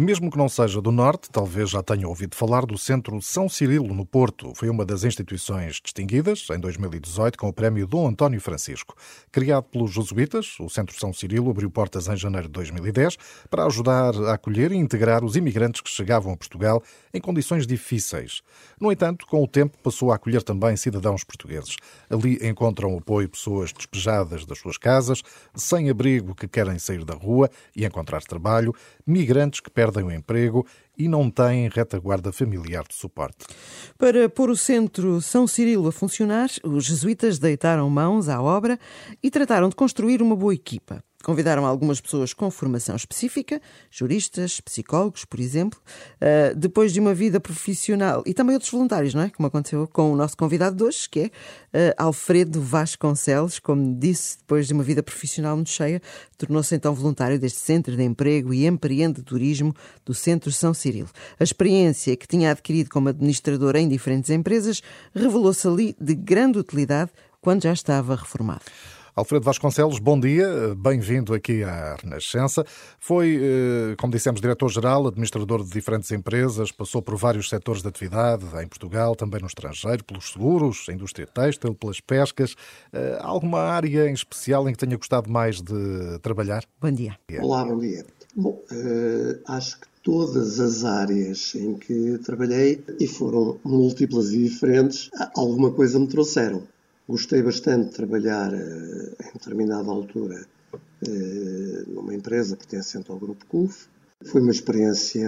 Mesmo que não seja do Norte, talvez já tenha ouvido falar do Centro São Cirilo, no Porto. Foi uma das instituições distinguidas, em 2018, com o prémio Dom António Francisco. Criado pelos jesuítas, o Centro São Cirilo abriu portas em janeiro de 2010 para ajudar a acolher e integrar os imigrantes que chegavam a Portugal em condições difíceis. No entanto, com o tempo, passou a acolher também cidadãos portugueses. Ali encontram apoio pessoas despejadas das suas casas, sem abrigo que querem sair da rua e encontrar trabalho, migrantes que perdem perdem o emprego e não têm retaguarda familiar de suporte. Para pôr o centro São Cirilo a funcionar, os jesuítas deitaram mãos à obra e trataram de construir uma boa equipa. Convidaram algumas pessoas com formação específica, juristas, psicólogos, por exemplo, uh, depois de uma vida profissional e também outros voluntários, não é? Como aconteceu com o nosso convidado de hoje, que é uh, Alfredo Vasconcelos, como disse, depois de uma vida profissional muito cheia, tornou-se então voluntário deste Centro de Emprego e Empreendedorismo do Centro São Cirilo. A experiência que tinha adquirido como administrador em diferentes empresas revelou-se ali de grande utilidade quando já estava reformado. Alfredo Vasconcelos, bom dia, bem-vindo aqui à Renascença. Foi, eh, como dissemos, diretor-geral, administrador de diferentes empresas, passou por vários setores de atividade em Portugal, também no estrangeiro, pelos seguros, a indústria têxtil, pelas pescas. Eh, alguma área em especial em que tenha gostado mais de trabalhar? Bom dia. Olá, bom dia. Bom, uh, acho que todas as áreas em que trabalhei, e foram múltiplas e diferentes, alguma coisa me trouxeram. Gostei bastante de trabalhar eh, em determinada altura eh, numa empresa pertencente ao Grupo CUF. Foi uma experiência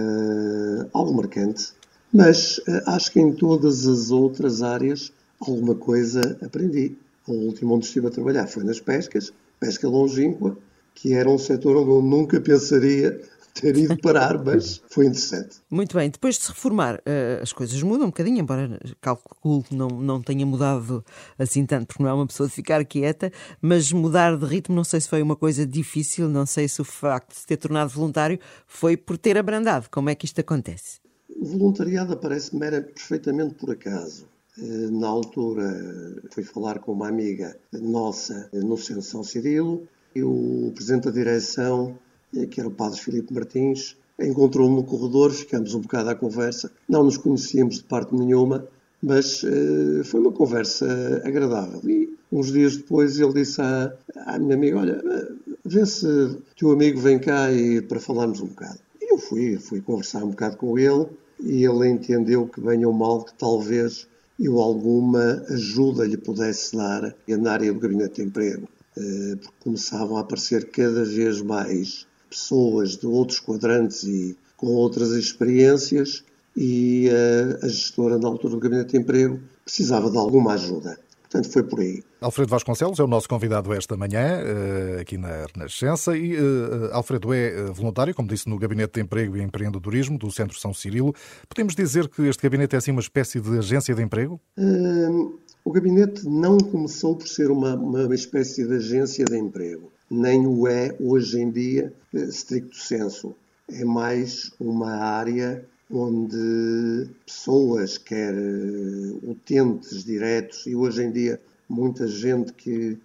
algo marcante, mas eh, acho que em todas as outras áreas alguma coisa aprendi. O último onde estive a trabalhar foi nas pescas, pesca longínqua, que era um setor onde eu nunca pensaria ter ido parar, mas foi interessante. Muito bem, depois de se reformar, uh, as coisas mudam um bocadinho, embora calculo que não, não tenha mudado assim tanto, porque não é uma pessoa de ficar quieta, mas mudar de ritmo, não sei se foi uma coisa difícil, não sei se o facto de se ter tornado voluntário foi por ter abrandado. Como é que isto acontece? O voluntariado aparece-me era perfeitamente por acaso. Eh, na altura, fui falar com uma amiga nossa no Centro São Cirilo e o presidente da direção que era o padre Filipe Martins, encontrou-me no corredor, ficamos um bocado à conversa. Não nos conhecíamos de parte nenhuma, mas uh, foi uma conversa agradável. E uns dias depois ele disse à, à minha amiga: Olha, vê se teu amigo vem cá e, para falarmos um bocado. E eu fui, fui conversar um bocado com ele e ele entendeu que bem ou mal que talvez eu alguma ajuda lhe pudesse dar na área do gabinete de emprego, uh, porque começavam a aparecer cada vez mais pessoas de outros quadrantes e com outras experiências e a, a gestora na altura do Gabinete de Emprego precisava de alguma ajuda. Portanto, foi por aí. Alfredo Vasconcelos é o nosso convidado esta manhã, eh, aqui na Renascença. E uh, Alfredo é voluntário, como disse, no Gabinete de Emprego e Empreendedorismo do Centro São Cirilo. Podemos dizer que este gabinete é assim uma espécie de agência de emprego? Uh, o gabinete não começou por ser uma, uma espécie de agência de emprego nem o é hoje em dia, eh, stricto senso. É mais uma área onde pessoas, quer eh, utentes diretos, e hoje em dia muita gente que,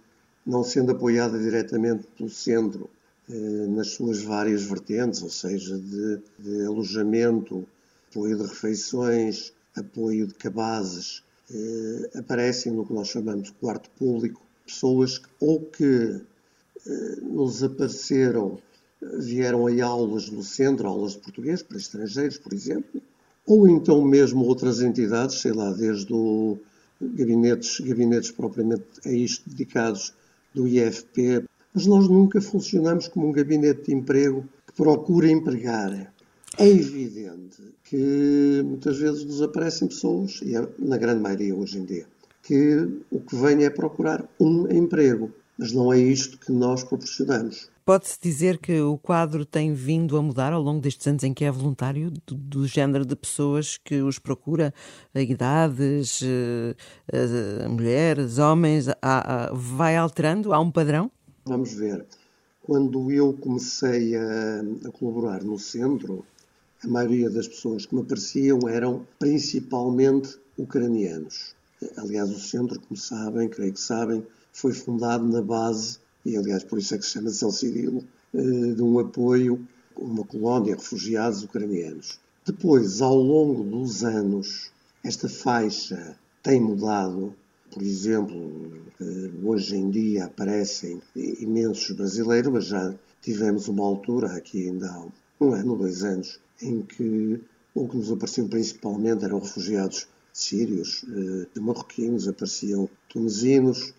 não sendo apoiada diretamente pelo centro, eh, nas suas várias vertentes, ou seja, de, de alojamento, apoio de refeições, apoio de cabazes, aparecem no que nós chamamos de quarto público, pessoas ou que nos apareceram, vieram aí aulas no centro, aulas de português para estrangeiros, por exemplo, ou então mesmo outras entidades, sei lá, desde o gabinetes, gabinetes propriamente a isto dedicados do IFP, mas nós nunca funcionamos como um gabinete de emprego que procura empregar. É evidente que muitas vezes nos aparecem pessoas, e é na grande maioria hoje em dia, que o que vem é procurar um emprego mas não é isto que nós proporcionamos. Pode-se dizer que o quadro tem vindo a mudar ao longo destes anos em que é voluntário, do, do género de pessoas que os procura, idades, uh, uh, mulheres, homens, há, vai alterando? Há um padrão? Vamos ver. Quando eu comecei a, a colaborar no centro, a maioria das pessoas que me apareciam eram principalmente ucranianos. Aliás, o centro, como sabem, creio que sabem, foi fundado na base, e aliás por isso é que se chama São Cirilo, eh, de um apoio uma colónia de refugiados ucranianos. Depois, ao longo dos anos, esta faixa tem mudado. Por exemplo, eh, hoje em dia aparecem imensos brasileiros, mas já tivemos uma altura, aqui ainda há um ano, dois anos, em que o que nos apareciam principalmente eram refugiados sírios, eh, marroquinos, apareciam tunesinos,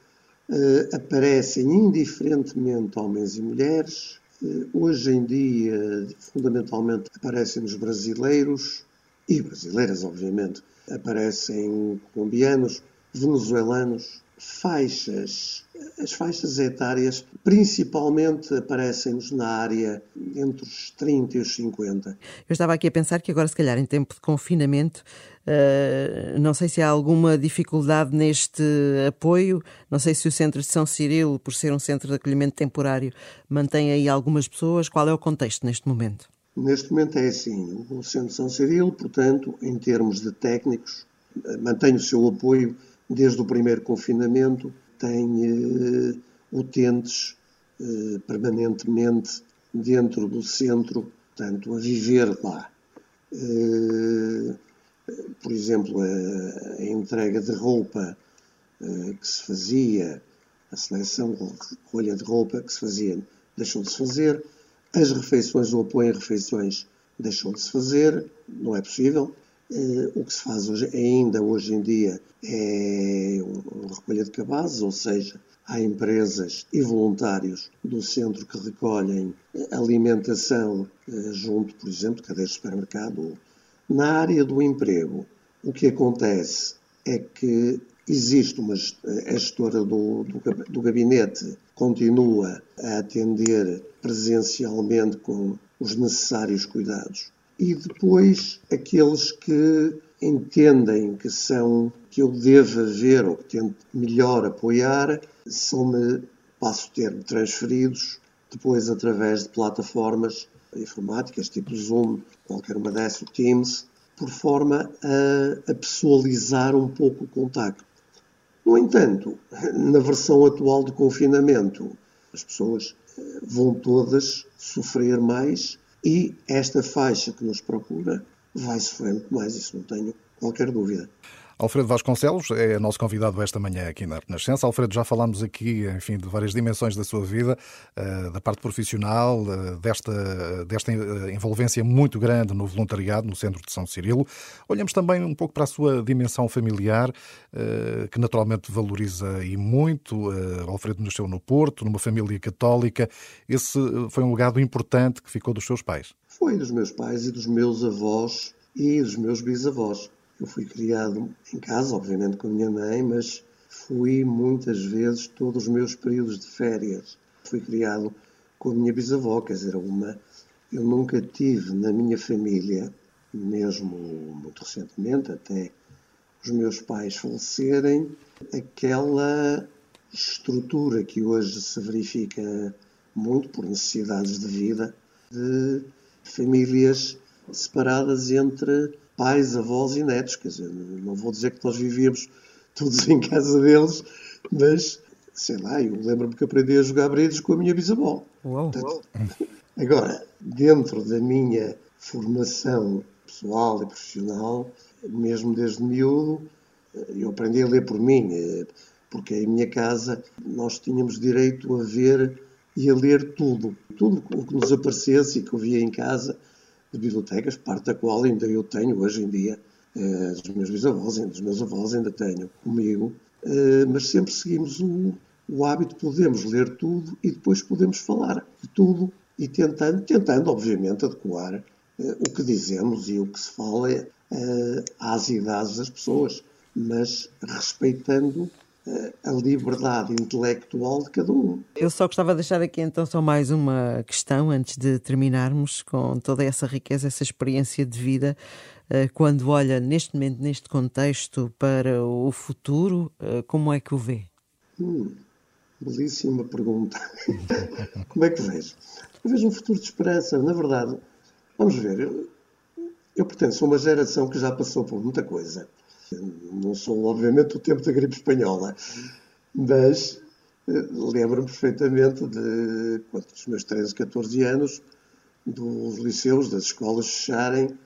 eh, aparecem indiferentemente homens e mulheres. Eh, hoje em dia, fundamentalmente, aparecem os brasileiros e brasileiras, obviamente, aparecem colombianos, venezuelanos, faixas. As faixas etárias principalmente aparecem-nos na área entre os 30 e os 50. Eu estava aqui a pensar que agora, se calhar, em tempo de confinamento, uh, não sei se há alguma dificuldade neste apoio, não sei se o Centro de São Cirilo, por ser um centro de acolhimento temporário, mantém aí algumas pessoas. Qual é o contexto neste momento? Neste momento é assim, o Centro de São Cirilo, portanto, em termos de técnicos, eh, mantém o seu apoio desde o primeiro confinamento, tem eh, utentes eh, permanentemente dentro do centro, portanto, a viver lá. Eh, por exemplo, a, a, entrega de roupa eh, que se fazia, a seleção, a recolha de roupa que se fazia, deixou de se fazer. As refeições, o apoio em refeições, deixou de se fazer, não é possível. Eh, o que se faz hoje, ainda hoje em dia é uma recolha de cabazes, ou seja, há empresas e voluntários do centro que recolhem alimentação eh, junto, por exemplo, de cadeias de supermercado. Na área do emprego, o que acontece é que existe uma gestora do, do, do gabinete continua a atender presencialmente com os necessários cuidados. E depois aqueles que entendem que são que eu devo ver ou que tento melhor apoiar são-me, passo termo, transferidos depois através de plataformas informáticas tipo Zoom, qualquer uma dessas, Teams, por forma a, a pessoalizar um pouco o contacto. No entanto, na versão atual do confinamento, as pessoas eh, vão todas sofrer mais e esta faixa que nos procura vai sofrer muito mais, isso não tenho qualquer dúvida. Alfredo Vasconcelos é nosso convidado esta manhã aqui na Renascença. Alfredo, já falámos aqui, enfim, de várias dimensões da sua vida, eh, da parte profissional, eh, desta, desta eh, envolvência muito grande no voluntariado no Centro de São Cirilo. Olhamos também um pouco para a sua dimensão familiar, que naturalmente valoriza e muito. Alfredo nasceu no Porto, numa família católica. Esse foi um legado importante que ficou dos seus pais. Foi dos meus pais e dos meus avós e dos meus bisavós. Eu fui criado em casa, obviamente com a minha mãe, mas fui muitas vezes todos os meus períodos de férias. Fui criado com a minha bisavó, quer dizer, uma. Eu nunca tive na minha família, mesmo muito recentemente, até os meus pais falecerem, aquela estrutura que hoje se verifica muito por necessidades de vida de famílias separadas entre pais, avós e netos. Quer dizer, não vou dizer que nós vivíamos todos em casa deles, mas sei lá, eu lembro-me que aprendi a jogar brindes com a minha bisavó. Portanto, agora, dentro da minha formação pessoal e profissional, mesmo desde miúdo, eu aprendi a ler por mim, porque em minha casa nós tínhamos direito a ver e a ler tudo. Tudo o que nos aparecesse e que eu via em casa, de bibliotecas, parte da qual ainda eu tenho hoje em dia, eh, dos meus bisavós, dos meus avós ainda tenho comigo, eh, mas sempre seguimos o, o hábito, podemos ler tudo e depois podemos falar de tudo e tentando, tentando obviamente, adequar eh, o que dizemos e o que se fala eh, às idades das pessoas, mas respeitando a liberdade intelectual de cada um. Eu só gostava de deixar aqui então só mais uma questão antes de terminarmos com toda essa riqueza, essa experiência de vida. Eh, quando olha neste momento, neste contexto, para o futuro, eh, como é que o vê? Hum, belíssima pergunta. como é que vejo? Eu vejo um futuro de esperança. Na verdade, vamos ver, eu, eu pertenço a uma geração que já passou por muita coisa não sou, obviamente, o tempo da gripe espanhola, mas eh, lembro-me perfeitamente de, quando, dos meus 13, 14 anos, dos liceus, das escolas fecharem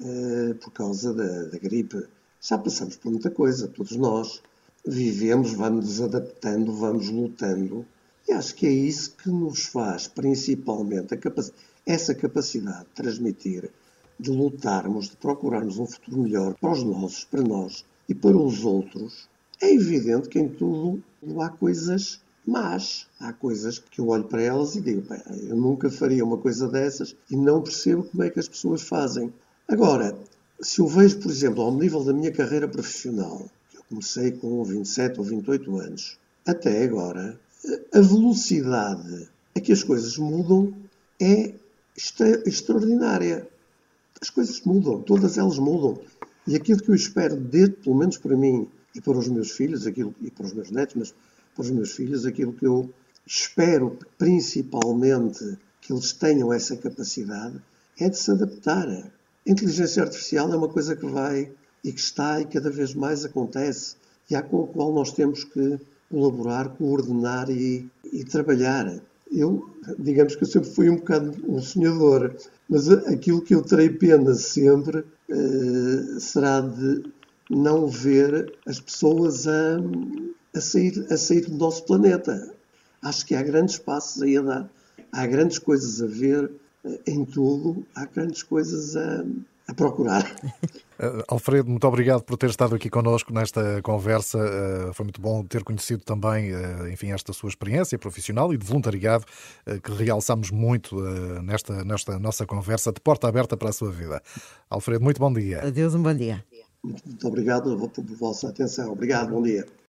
uh, por causa da, da, gripe. Já passamos por muita coisa, todos nós. Vivemos, vamos nos adaptando, vamos lutando. E acho que é isso que nos faz, principalmente, capac essa capacidade de transmitir, de lutarmos, de procurarmos um futuro melhor para os nossos, para nós e para os outros. É evidente que em tudo há coisas mas há coisas que eu olho para elas e digo, bem, eu nunca faria uma coisa dessas e não percebo como é que as pessoas fazem. Agora, se eu vejo, por exemplo, ao nível da minha carreira profissional, que eu comecei com 27 ou 28 anos, até agora, a velocidade a que as coisas mudam é extra extraordinária. As coisas mudam, todas elas mudam. E aquilo que eu espero, de, pelo menos para mim e para os meus filhos, aquilo, e para os meus netos, mas para os meus filhos, aquilo que eu espero principalmente que eles tenham essa capacidade é de se adaptar. A inteligência artificial é uma coisa que vai e que está e cada vez mais acontece e há com a qual nós temos que colaborar, coordenar e, e trabalhar. Eu, digamos que eu sempre fui um bocado um sonhador, mas aquilo que eu terei pena sempre uh, será de não ver as pessoas a, a sair, a sair do nosso planeta. Acho que há grandes passos aí a dar, há grandes coisas a ver eh, em tudo, há grandes coisas a, a procurar. Uh, Alfredo, muito obrigado por ter estado aqui connosco nesta conversa. Uh, foi muito bom ter conhecido também, uh, enfim, esta sua experiência profissional e de voluntariado que realçamos muito nesta, nesta nossa conversa de porta aberta para a sua vida. Alfredo, muito bom dia. Adeus, um bom dia. Muito obrigado por vossa atenção. Obrigado, bom dia.